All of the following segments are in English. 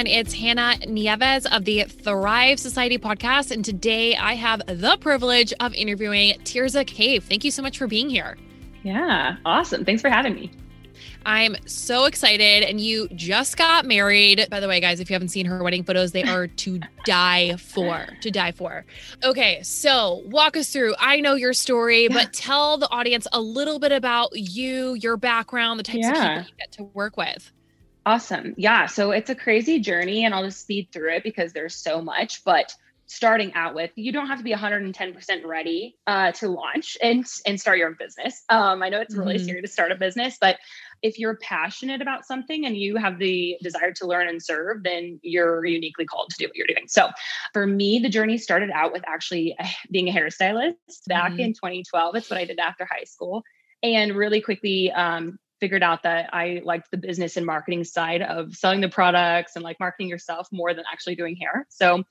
everyone. It's Hannah Nieves of the Thrive Society podcast. And today I have the privilege of interviewing Tirza Cave. Thank you so much for being here. Yeah, awesome. Thanks for having me. I'm so excited. And you just got married. By the way, guys, if you haven't seen her wedding photos, they are to die for. To die for. Okay, so walk us through. I know your story, yeah. but tell the audience a little bit about you, your background, the types yeah. of people you get to work with. Awesome. Yeah. So it's a crazy journey, and I'll just speed through it because there's so much. But starting out with, you don't have to be 110% ready uh, to launch and, and start your own business. Um, I know it's really mm-hmm. scary to start a business, but if you're passionate about something and you have the desire to learn and serve, then you're uniquely called to do what you're doing. So for me, the journey started out with actually being a hairstylist back mm-hmm. in 2012. It's what I did after high school. And really quickly um, figured out that I liked the business and marketing side of selling the products and like marketing yourself more than actually doing hair. So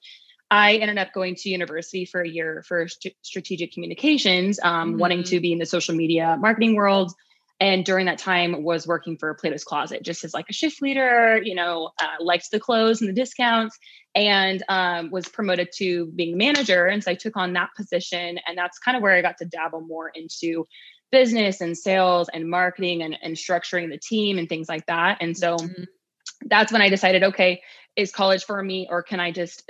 I ended up going to university for a year for st- strategic communications, um, mm-hmm. wanting to be in the social media marketing world. And during that time, was working for Plato's Closet just as like a shift leader. You know, uh, liked the clothes and the discounts, and um, was promoted to being a manager. And so I took on that position, and that's kind of where I got to dabble more into business and sales and marketing and, and structuring the team and things like that. And so mm-hmm. that's when I decided, okay, is college for me or can I just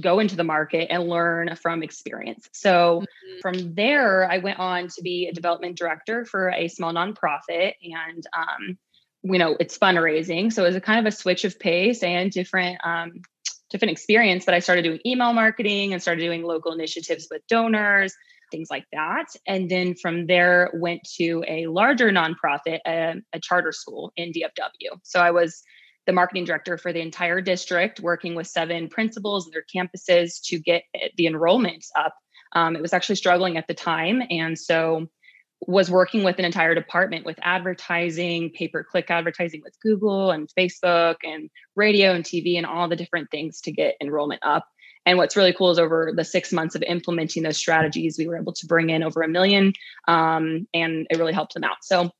go into the market and learn from experience? So mm-hmm. from there, I went on to be a development director for a small nonprofit and um, you know, it's fundraising. So it was a kind of a switch of pace and different um, different experience, but I started doing email marketing and started doing local initiatives with donors things like that. And then from there, went to a larger nonprofit, a, a charter school in DFW. So I was the marketing director for the entire district, working with seven principals and their campuses to get the enrollments up. Um, it was actually struggling at the time. And so was working with an entire department with advertising, pay per click advertising with Google and Facebook and radio and TV and all the different things to get enrollment up. And what's really cool is over the six months of implementing those strategies, we were able to bring in over a million um, and it really helped them out. So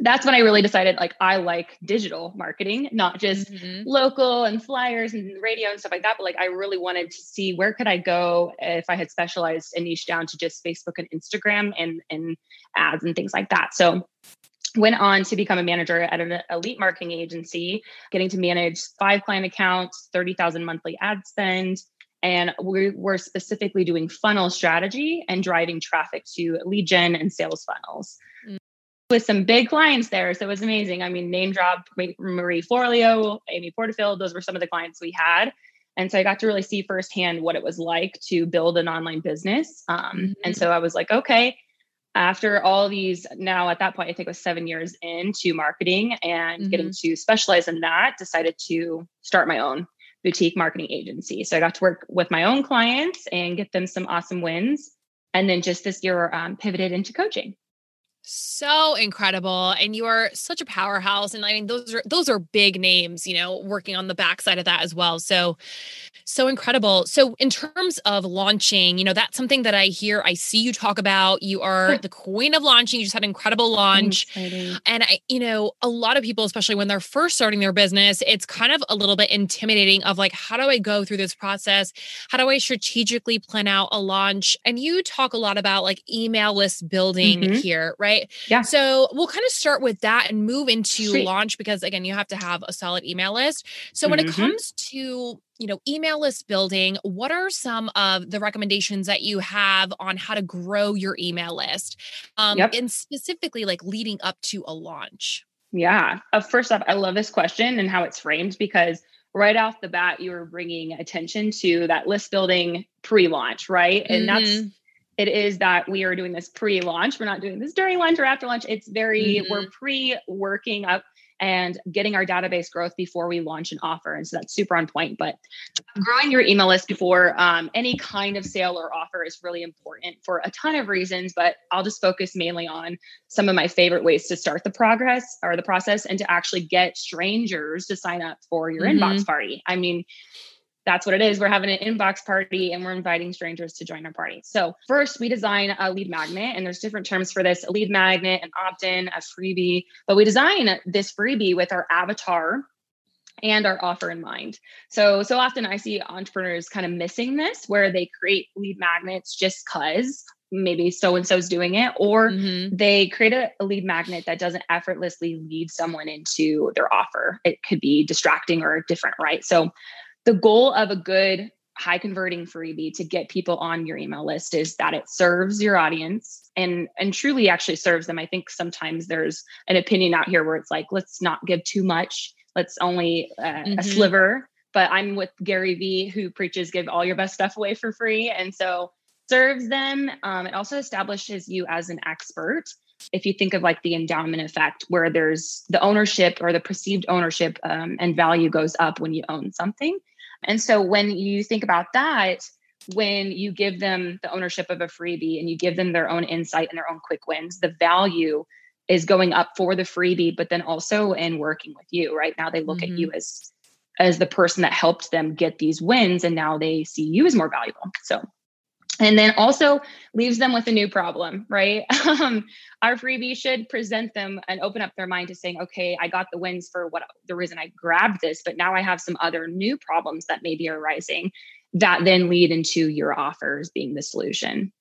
that's when I really decided like I like digital marketing, not just mm-hmm. local and flyers and radio and stuff like that, but like I really wanted to see where could I go if I had specialized and niche down to just Facebook and Instagram and and ads and things like that. So went on to become a manager at an elite marketing agency, getting to manage five client accounts, 30,000 monthly ad spend, and we were specifically doing funnel strategy and driving traffic to lead gen and sales funnels. Mm. With some big clients there. So it was amazing. I mean, name drop Marie Forleo, Amy Porterfield, those were some of the clients we had. And so I got to really see firsthand what it was like to build an online business. Um, mm-hmm. And so I was like, okay, after all these, now at that point, I think it was seven years into marketing and mm-hmm. getting to specialize in that, decided to start my own boutique marketing agency. So I got to work with my own clients and get them some awesome wins. And then just this year, um, pivoted into coaching so incredible and you are such a powerhouse and i mean those are those are big names you know working on the backside of that as well so so incredible. So in terms of launching you know that's something that i hear i see you talk about you are the queen of launching you just had an incredible launch and i you know a lot of people especially when they're first starting their business it's kind of a little bit intimidating of like how do i go through this process? How do i strategically plan out a launch? And you talk a lot about like email list building mm-hmm. here right right? Yeah. So we'll kind of start with that and move into Sweet. launch because again, you have to have a solid email list. So mm-hmm. when it mm-hmm. comes to you know email list building what are some of the recommendations that you have on how to grow your email list um, yep. and specifically like leading up to a launch yeah uh, first off i love this question and how it's framed because right off the bat you are bringing attention to that list building pre-launch right and mm-hmm. that's it is that we are doing this pre-launch. We're not doing this during lunch or after lunch. It's very mm-hmm. we're pre-working up and getting our database growth before we launch an offer. And so that's super on point. But growing your email list before um, any kind of sale or offer is really important for a ton of reasons. But I'll just focus mainly on some of my favorite ways to start the progress or the process and to actually get strangers to sign up for your mm-hmm. inbox party. I mean, that's what it is. We're having an inbox party and we're inviting strangers to join our party. So, first, we design a lead magnet, and there's different terms for this a lead magnet, an opt in, a freebie. But we design this freebie with our avatar and our offer in mind. So so often I see entrepreneurs kind of missing this where they create lead magnets just cuz maybe so and so's doing it or mm-hmm. they create a, a, lead magnet that doesn't effortlessly lead someone into their offer. It could be distracting or different, right? So the goal of a good high converting freebie to get people on your email list is that it serves your audience and and truly actually serves them. I think sometimes there's an opinion out here where it's like let's not give too much let's only uh, mm-hmm. a sliver. But I'm with Gary Vee, who preaches give all your best stuff away for free. And so serves them. Um, it also establishes you as an expert. If you think of like the endowment effect, where there's the ownership or the perceived ownership um, and value goes up when you own something. And so when you think about that, when you give them the ownership of a freebie and you give them their own insight and their own quick wins, the value is going up for the freebie, but then also in working with you. Right now, they look mm-hmm. at you as as the person that helped them get these wins, and now they see you as more valuable. So, and then also leaves them with a new problem. Right, um, our freebie should present them and open up their mind to saying, "Okay, I got the wins for what the reason I grabbed this, but now I have some other new problems that may be arising." That then lead into your offers being the solution.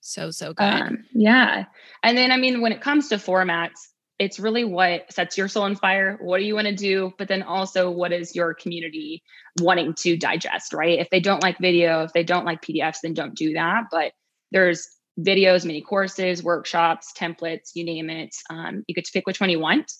So, so good. Um, yeah. And then, I mean, when it comes to formats, it's really what sets your soul on fire. What do you want to do? But then also, what is your community wanting to digest, right? If they don't like video, if they don't like PDFs, then don't do that. But there's videos, mini courses, workshops, templates, you name it. Um, you get to pick which one you want.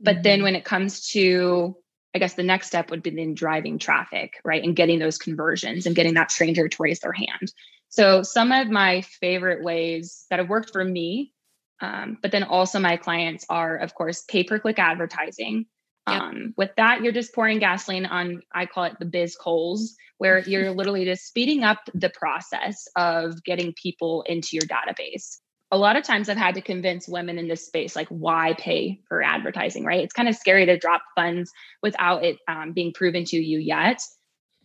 But mm-hmm. then when it comes to, I guess the next step would be then driving traffic, right? And getting those conversions and getting that stranger to raise their hand. So, some of my favorite ways that have worked for me, um, but then also my clients are, of course, pay per click advertising. Yep. Um, with that, you're just pouring gasoline on, I call it the biz coals, where you're literally just speeding up the process of getting people into your database. A lot of times I've had to convince women in this space, like, why pay for advertising, right? It's kind of scary to drop funds without it um, being proven to you yet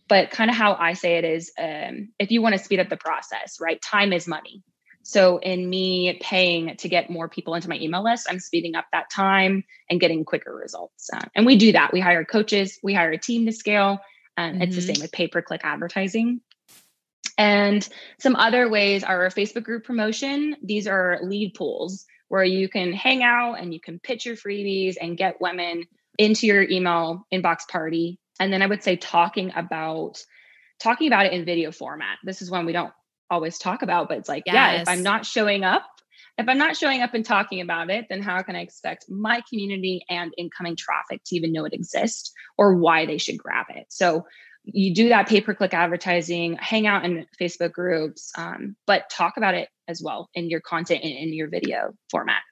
but kind of how I say it is um, if you want to speed up the process, right? Time is money. So, in me paying to get more people into my email list, I'm speeding up that time and getting quicker results. Uh, and we do that. We hire coaches, we hire a team to scale. Um, mm-hmm. It's the mm-hmm. same with pay per click advertising. And some other ways are Facebook group promotion. These are lead pools where you can hang out and you can pitch your freebies and get women into your email inbox party and then I would say talking about talking about it in video format. This is one we don't always talk about, but it's like, yes. yeah, if I'm not showing up, if I'm not showing up and talking about it, then how can I expect my community and incoming traffic to even know it exists or why they should grab it? So you do that pay per click advertising, hang out in Facebook groups, um, but talk about it as well in your content and in your video format.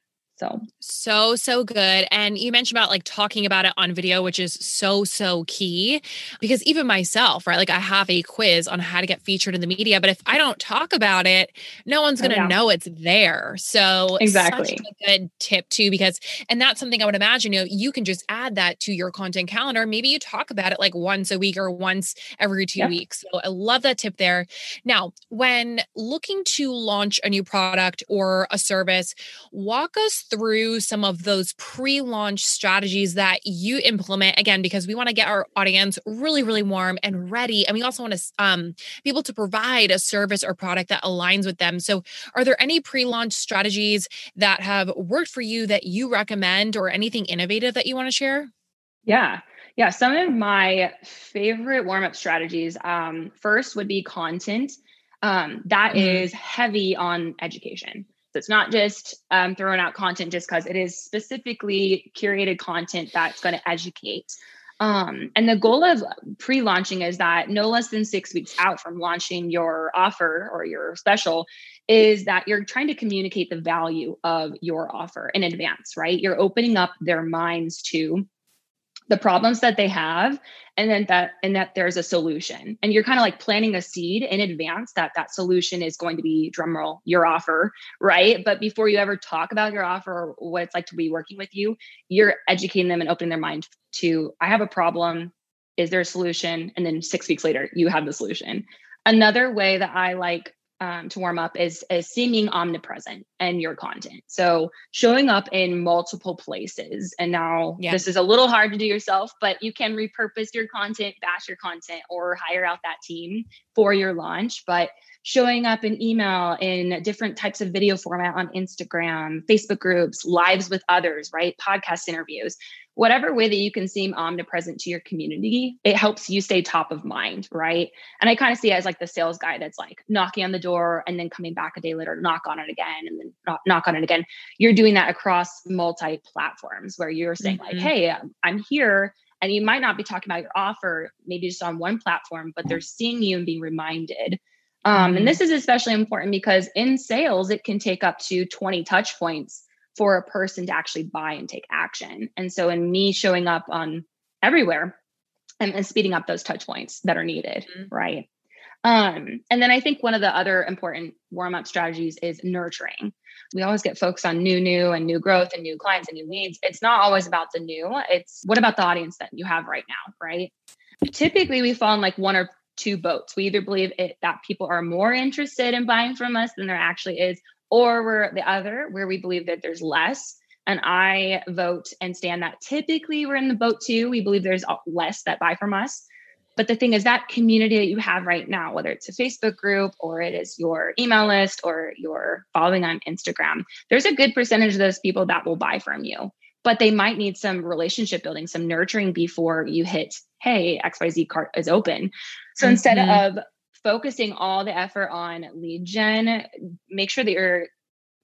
So, so, so good. And you mentioned about like talking about it on video, which is so, so key because even myself, right? Like I have a quiz on how to get featured in the media, but if I don't talk about it, no one's going to oh, yeah. know it's there. So, exactly. a good tip too, because, and that's something I would imagine, you know, you can just add that to your content calendar. Maybe you talk about it like once a week or once every two yep. weeks. So, I love that tip there. Now, when looking to launch a new product or a service, walk us through some of those pre launch strategies that you implement again, because we want to get our audience really, really warm and ready. And we also want to um, be able to provide a service or product that aligns with them. So, are there any pre launch strategies that have worked for you that you recommend or anything innovative that you want to share? Yeah. Yeah, some of my favorite warm up strategies. Um, first would be content um, that mm-hmm. is heavy on education. So it's not just um, throwing out content just because it is specifically curated content that's going to educate. Um, and the goal of pre launching is that no less than six weeks out from launching your offer or your special is that you're trying to communicate the value of your offer in advance, right? You're opening up their minds to the problems that they have and then that and that there's a solution. And you're kind of like planting a seed in advance that that solution is going to be drumroll your offer right? But before you ever talk about your offer or what it's like to be working with you you're educating them and opening their mind to i have a problem. Is there a solution? And then six weeks later you have the solution. Another way that i like um, to warm up is, is seeming omnipresent in your content. So showing up in multiple places. And now yeah. this is a little hard to do yourself, but you can repurpose your content, bash your content, or hire out that team for your launch. But showing up in email in different types of video format on Instagram, Facebook groups, lives with others, right? Podcast interviews, whatever way that you can seem omnipresent to your community, it helps you stay top of mind, right? And I kind of see it as like the sales guy that's like knocking on the door and then coming back a day later, knock on it again, and then knock, knock on it again. You're doing that across multi platforms where you're saying, mm-hmm. like, hey, I'm here. And you might not be talking about your offer, maybe just on one platform, but they're seeing you and being reminded um, and mm-hmm. this is especially important because in sales, it can take up to 20 touch points for a person to actually buy and take action. And so, in me showing up on everywhere and, and speeding up those touch points that are needed, mm-hmm. right? Um, and then I think one of the other important warm up strategies is nurturing. We always get focused on new, new, and new growth and new clients and new leads. It's not always about the new, it's what about the audience that you have right now, right? Typically, we fall in like one or two boats. We either believe it, that people are more interested in buying from us than there actually is, or we're the other where we believe that there's less. And I vote and stand that typically we're in the boat too. We believe there's less that buy from us. But the thing is, that community that you have right now, whether it's a Facebook group or it is your email list or you're following on Instagram, there's a good percentage of those people that will buy from you but they might need some relationship building, some nurturing before you hit, hey, XYZ cart is open. So mm-hmm. instead of focusing all the effort on lead gen, make sure that you're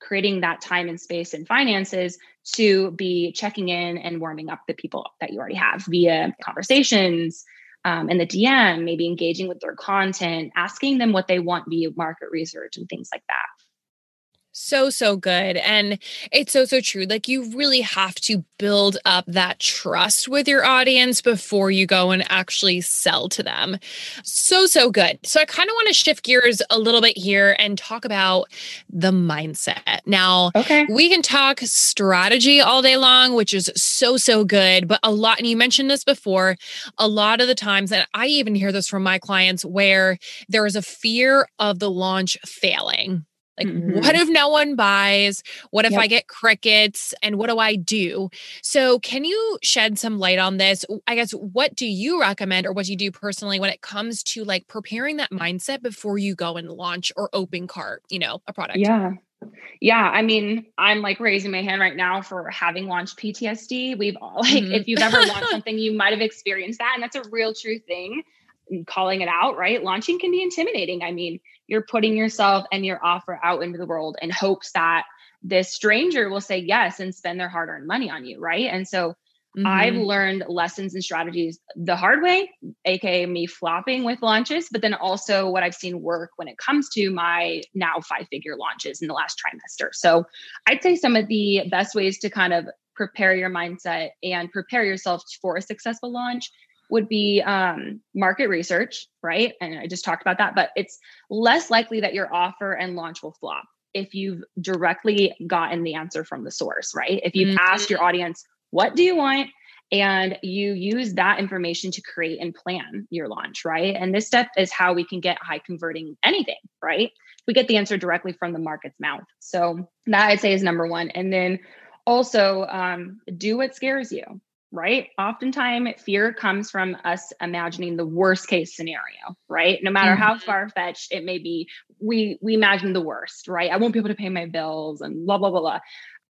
creating that time and space and finances to be checking in and warming up the people that you already have via conversations um, in the DM, maybe engaging with their content, asking them what they want via market research and things like that. So, so good. And it's so, so true. Like, you really have to build up that trust with your audience before you go and actually sell to them. So, so good. So, I kind of want to shift gears a little bit here and talk about the mindset. Now, okay. we can talk strategy all day long, which is so, so good. But a lot, and you mentioned this before, a lot of the times, and I even hear this from my clients where there is a fear of the launch failing like, mm-hmm. what if no one buys? What if yep. I get crickets? And what do I do? So, can you shed some light on this? I guess, what do you recommend or what do you do personally when it comes to like preparing that mindset before you go and launch or open cart, you know, a product? Yeah. Yeah, I mean, I'm like raising my hand right now for having launched PTSD. We've all like, mm-hmm. if you've ever launched something, you might have experienced that, and that's a real true thing. Calling it out, right? Launching can be intimidating. I mean, you're putting yourself and your offer out into the world in hopes that this stranger will say yes and spend their hard earned money on you. Right. And so mm-hmm. I've learned lessons and strategies the hard way, aka me flopping with launches, but then also what I've seen work when it comes to my now five figure launches in the last trimester. So I'd say some of the best ways to kind of prepare your mindset and prepare yourself for a successful launch would be um, market research, right? And I just talked about that, but it's less likely that your offer and launch will flop if you've directly gotten the answer from the source, right? If you've mm-hmm. asked your audience, what do you want? And you use that information to create and plan your launch, right? And this step is how we can get high converting anything, right? We get the answer directly from the market's mouth. So that I'd say is number one. And then also um, do what scares you right? Oftentimes, fear comes from us imagining the worst case scenario, right? No matter mm-hmm. how far fetched it may be, we we imagine the worst, right? I won't be able to pay my bills and blah blah blah blah.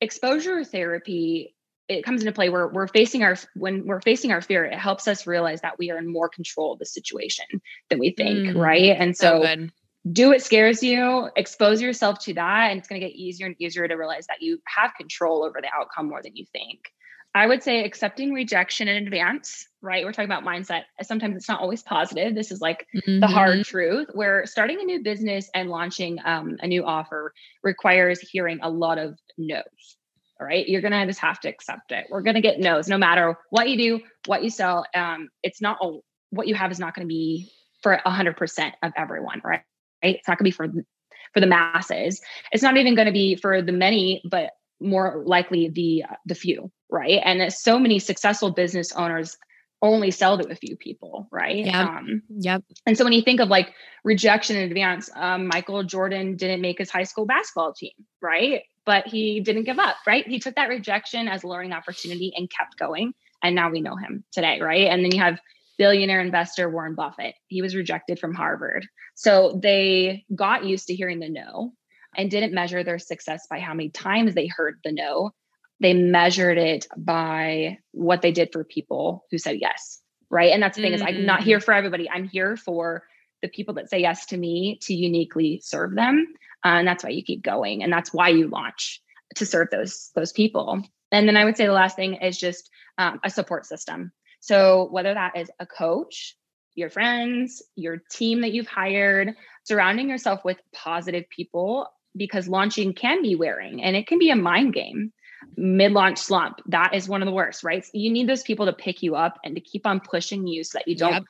Exposure therapy it comes into play where we're facing our when we're facing our fear it helps us realize that we are in more control of the situation than we think mm, right and so, so do what scares you expose yourself to that and it's going to get easier and easier to realize that you have control over the outcome more than you think I would say accepting rejection in advance, right? We're talking about mindset. Sometimes it's not always positive. This is like mm-hmm. the hard truth where starting a new business and launching um, a new offer requires hearing a lot of no's. All right. You're going to just have to accept it. We're going to get no's no matter what you do, what you sell. Um, it's not all, what you have is not going to be for 100% of everyone, right? Right. It's not going to be for for the masses. It's not even going to be for the many, but more likely the the few right and so many successful business owners only sell to a few people, right? Yep. Um, yep. And so when you think of like rejection in advance, um, Michael Jordan didn't make his high school basketball team, right? But he didn't give up, right? He took that rejection as a learning opportunity and kept going. And now we know him today, right? And then you have billionaire investor Warren Buffett. He was rejected from Harvard. So they got used to hearing the no and didn't measure their success by how many times they heard the no. They measured it by what they did for people who said yes right? And that's the thing mm-hmm. is i'm not here mm. for everybody. I'm here for the people that say yes to me to uniquely serve them. Uh, and that's why you keep going and that's why you launch to serve those those people. And then i would say the last thing is just um, a support system. So whether that is a coach your friends your team that you've hired surrounding yourself with positive people because launching can be wearing and it can be a mind game mid launch slump. That is one of the worst, right? So you need those people to pick you up and to keep on pushing you so that you don't yep.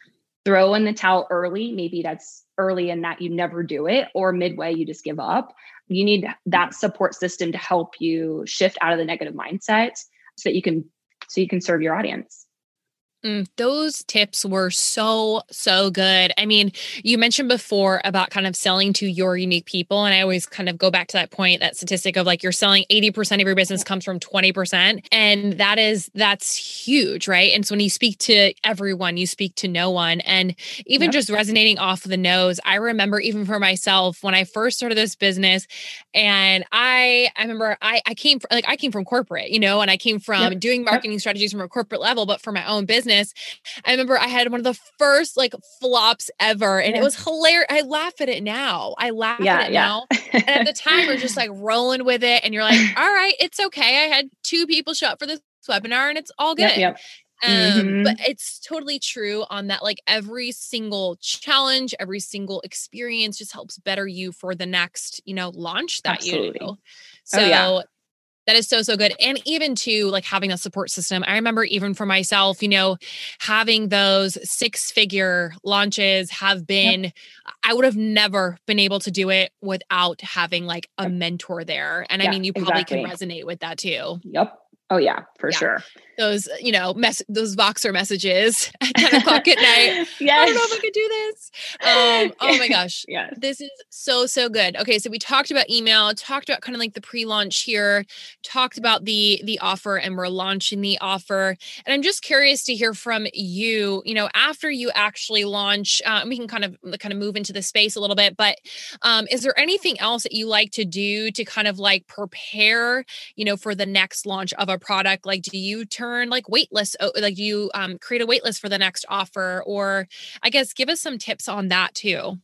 throw in the towel early. Maybe that's early in that you never do it, or midway you just give up. You need that support system to help you shift out of the negative mindset so that you can so you can serve your audience. Mm, those tips were so, so good. I mean, you mentioned before about kind of selling to your unique people. And I always kind of go back to that point, that statistic of like you're selling 80% of your business comes from 20%. And that is, that's huge, right? And so when you speak to everyone, you speak to no one. And even yep. just resonating off the nose, I remember even for myself when I first started this business, and I, I remember I, I came from like I came from corporate, you know, and I came from yep. doing marketing yep. strategies from a corporate level, but for my own business business. I remember I had one of the first like flops ever, and yeah. it was hilarious. I laugh at it now. I laugh yeah, at it yeah. now. and at the time, we're just like rolling with it, and you're like, all right, it's okay. I had two people show up for this webinar, and it's all good. Yep, yep. Um, mm-hmm. but it's totally true on that. Like every single challenge, every single experience just helps better you for the next, you know, launch that Absolutely. you do. So oh, yeah. That is so, so good. And even to like having a support system. I remember even for myself, you know, having those six figure launches have been, yep. I would have never been able to do it without having like a mentor there. And yeah, I mean, you probably exactly. can resonate with that too. Yep. Oh yeah, for yeah. sure. Those, you know, mess those Voxer messages at 10 o'clock at night. yes. I don't know if I could do this. Um, oh my gosh. yes. This is so, so good. Okay. So we talked about email, talked about kind of like the pre-launch here, talked about the the offer, and we're launching the offer. And I'm just curious to hear from you, you know, after you actually launch, uh, we can kind of kind of move into the space a little bit, but um, is there anything else that you like to do to kind of like prepare, you know, for the next launch of a product like do you turn like waitlist like you um, create a waitlist for the next offer or i guess give us some tips on that too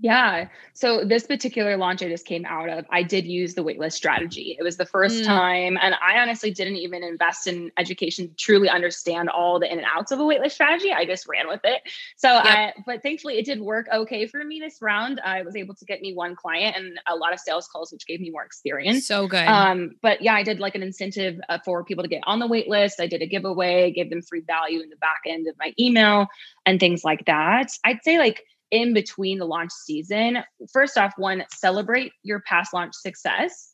yeah. So this particular launch I just came out of, I did use the waitlist strategy. It was the first mm. time, and I honestly didn't even invest in education to truly understand all the in and outs of a waitlist strategy. I just ran with it. So, yep. I, but thankfully, it did work okay for me this round. I was able to get me one client and a lot of sales calls, which gave me more experience. So good. Um, but yeah, I did like an incentive uh, for people to get on the waitlist. I did a giveaway, gave them free value in the back end of my email and things like that. I'd say like in between the launch season, first off, one, celebrate your past launch success.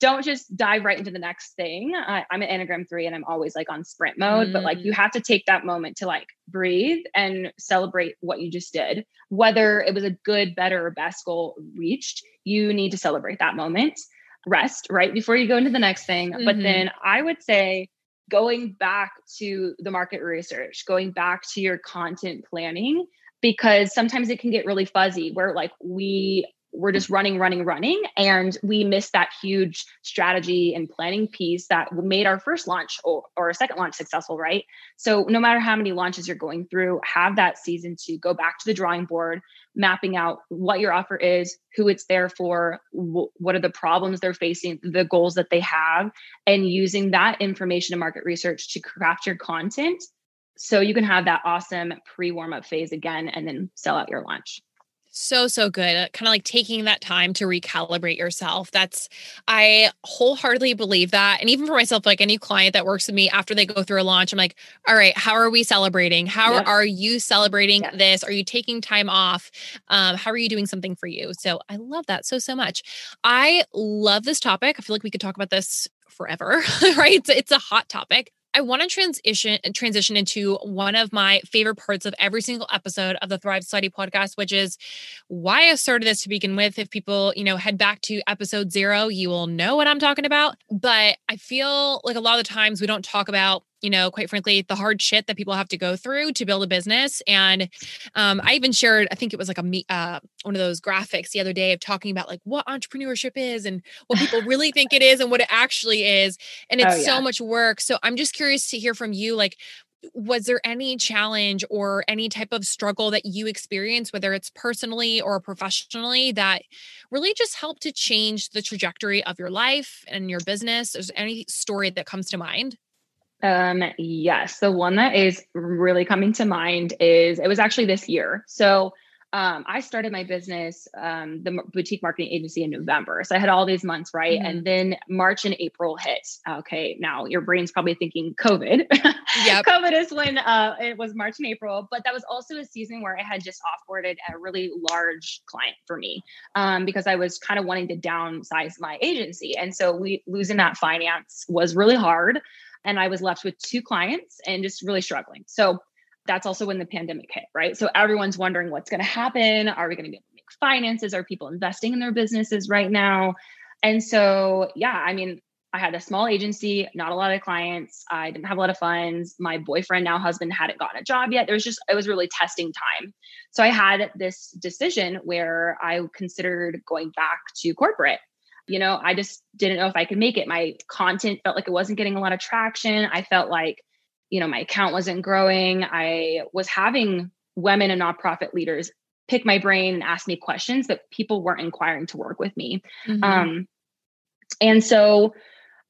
Don't just dive right into the next thing. Uh, I'm an Enneagram 3 and I'm always like on sprint mode, mm. but like you mm. have to take that moment to like breathe and celebrate what you just did. Whether it was a good, better, or best goal reached, you need to celebrate that moment. Rest right before you go into the next thing. Mm-hmm. But then I would say, going back to the market research, going back to your content planning, because sometimes it can get really fuzzy where like we we're just running running running and we miss that huge strategy and planning piece that made our first launch or, or a second launch successful right? So no matter how many launches you're going through have that season to go back to the drawing board mapping out what your offer is who it's there for wh- what are the problems they're facing the goals that they have and using that information and market research to craft your content so you can have that awesome pre warm up phase again and then sell out your launch. So, so good. Uh, kind of like taking that time to recalibrate yourself. That's, I wholeheartedly believe that. And even for myself, like any client that works with me after they go through a launch, I'm like, all right, how are we celebrating? How are you celebrating this? Are you taking time off? Um, how are you doing something for you? So I love that so, so much. I love this topic. I feel like we could talk about this forever, right? It's, it's a hot topic I want to transition transition into one of my favorite parts of every single episode of the Thrive Society podcast, which is why I started this to begin with. If people, you know, head back to episode zero, you will know what I'm talking about. But I feel like a lot of the times we don't talk about you know, quite frankly, the hard shit that people have to go through to build a business. And um, I even shared, I think it was like a uh, one of those graphics the other day of talking about like what entrepreneurship is and what people really think it is and what it actually is. And it's oh, yeah. so much work. So I'm just curious to hear from you, like, was there any challenge or any type of struggle that you experienced whether it's personally or professionally that really just helped to change the trajectory of your life and your business is there any story that comes to mind um, yes, the one that is really coming to mind is it was actually this year. So um, I started my business, um, the boutique marketing agency in November. So I had all these months, right? Mm-hmm. And then March and April hit. Okay, now your brain's probably thinking COVID. Yep. COVID is when uh, it was March and April, but that was also a season where I had just offboarded a really large client for me um, because I was kind of wanting to downsize my agency. And so we losing that finance was really hard and I was left with two clients and just really struggling. So that's also when the pandemic hit, right? So everyone's wondering what's going to happen. Are we going to be able to make finances? Are people investing in their businesses right now? And so, yeah, I mean, I had a small agency, not a lot of clients. I didn't have a lot of funds. My boyfriend, now husband, hadn't gotten a job yet. There was just, it was really testing time. So I had this decision where I considered going back to corporate you know, I just didn't know if I could make it. My content felt like it wasn't getting a lot of traction. I felt like, you know, my account wasn't growing. I was having women and nonprofit leaders pick my brain and ask me questions, that people weren't inquiring to work with me. Mm-hmm. Um, and so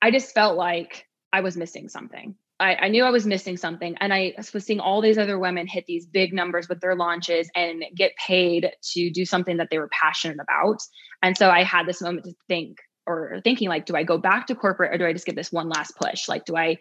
I just felt like I was missing something. I, I, knew I was missing something. And I was seeing all these other women hit these big numbers with their launches and get paid to do something that they were passionate about. And so I had this moment to think or thinking like, do I go back to corporate or do I just give this one last push? Like, do I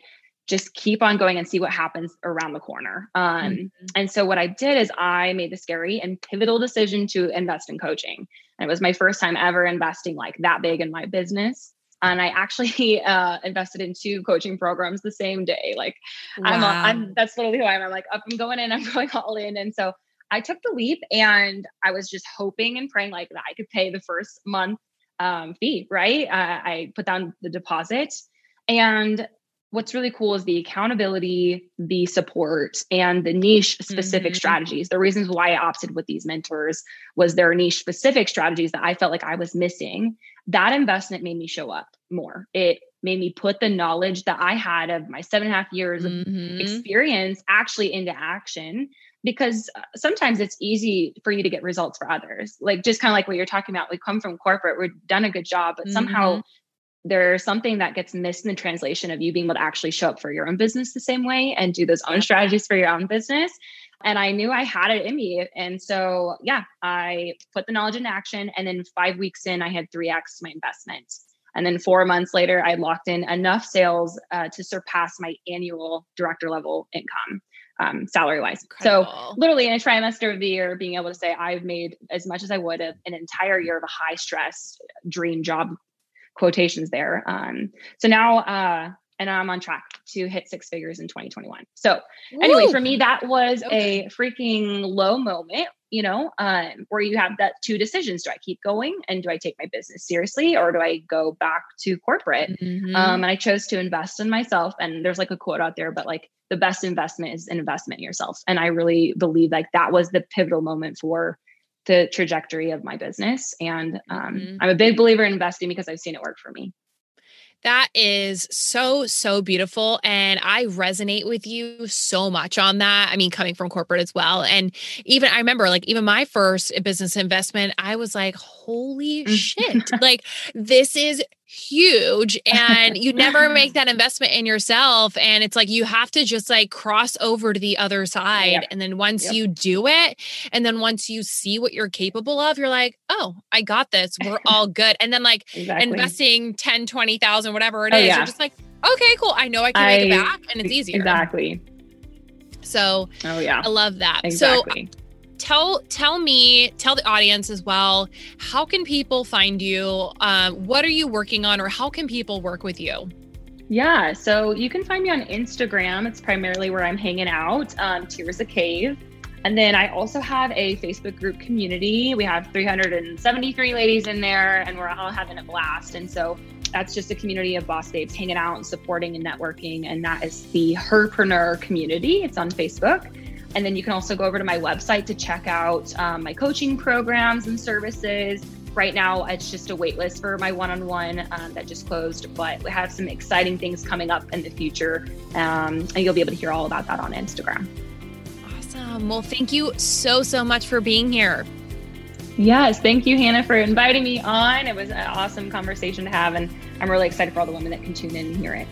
just keep on going and see what happens around the corner? Um, mm-hmm. And so what I did is I made the scary and pivotal decision to invest in coaching. And it was my first time ever investing like that big in my business and I actually uh, invested in two coaching programs the same day. Like wow. I'm, a, I'm, that's literally who I am. I'm like, I'm going in, I'm going all in. And so I took the leap and I was just hoping and praying like that I could pay the first month um, fee, right? Uh, I put down the deposit and what's really cool is the accountability, the support, and the niche specific mm-hmm. strategies. The reasons why I opted with these mentors was their niche specific strategies that I felt like I was missing. That investment made me show up more. It made me put the knowledge that I had of my seven and a half years mm-hmm. of experience actually into action. Because uh, sometimes it's easy for you to get results for others. Like just kind of like what you're talking about. We come from corporate, we've done a good job, but mm-hmm. somehow there's something that gets missed in the translation of you being able to actually show up for your own business the same way and do those own strategies for your own business. And I knew I had it in me. And so, yeah, I put the knowledge into action. And then five weeks in, I had 3x my investment. And then four months later, I locked in enough sales uh, to surpass my annual director level income. Um, salary wise. So literally in a trimester of the year, being able to say I've made as much as I would have an entire year of a high stress dream job quotations there. Um, so now, uh, and I'm on track to hit six figures in 2021. So anyway, for me, that was okay. a freaking low moment, you know, um, where you have that two decisions. Do I keep going and do I take my business seriously or do I go back to corporate? Mm-hmm. Um, and I chose to invest in myself. And there's like a quote out there, but like the best investment is an investment in yourself. And I really believe like that was the pivotal moment for the trajectory of my business. And um, mm-hmm. I'm a big believer in investing because I've seen it work for me. That is so, so beautiful. And I resonate with you so much on that. I mean, coming from corporate as well. And even I remember, like, even my first business investment, I was like, holy mm. shit, like, this is huge and you never make that investment in yourself and it's like you have to just like cross over to the other side yep. and then once yep. you do it and then once you see what you're capable of you're like oh i got this we're all good and then like exactly. investing 10 20,000 whatever it oh, is oh, yeah. you're just like okay cool i know i can I, make it back and it's easier exactly so oh yeah i love that exactly. so tell tell me tell the audience as well how can people find you um, what are you working on or how can people work with you Yeah, so you can find me on Instagram. It's primarily where I'm hanging out, um, Tirza Cave. And then I also have a Facebook group community. We have 373 ladies in there, and we're all having a blast. And so that's just a community of boss babes hanging out and supporting and networking. And that is the Herpreneur community. It's on Facebook. And then you can also go over to my website to check out um, my coaching programs and services. Right now, it's just a wait list for my one on one that just closed, but we have some exciting things coming up in the future. Um, and you'll be able to hear all about that on Instagram. Awesome. Well, thank you so, so much for being here. Yes, thank you, Hannah, for inviting me on. It was an awesome conversation to have, and I'm really excited for all the women that can tune in and hear it.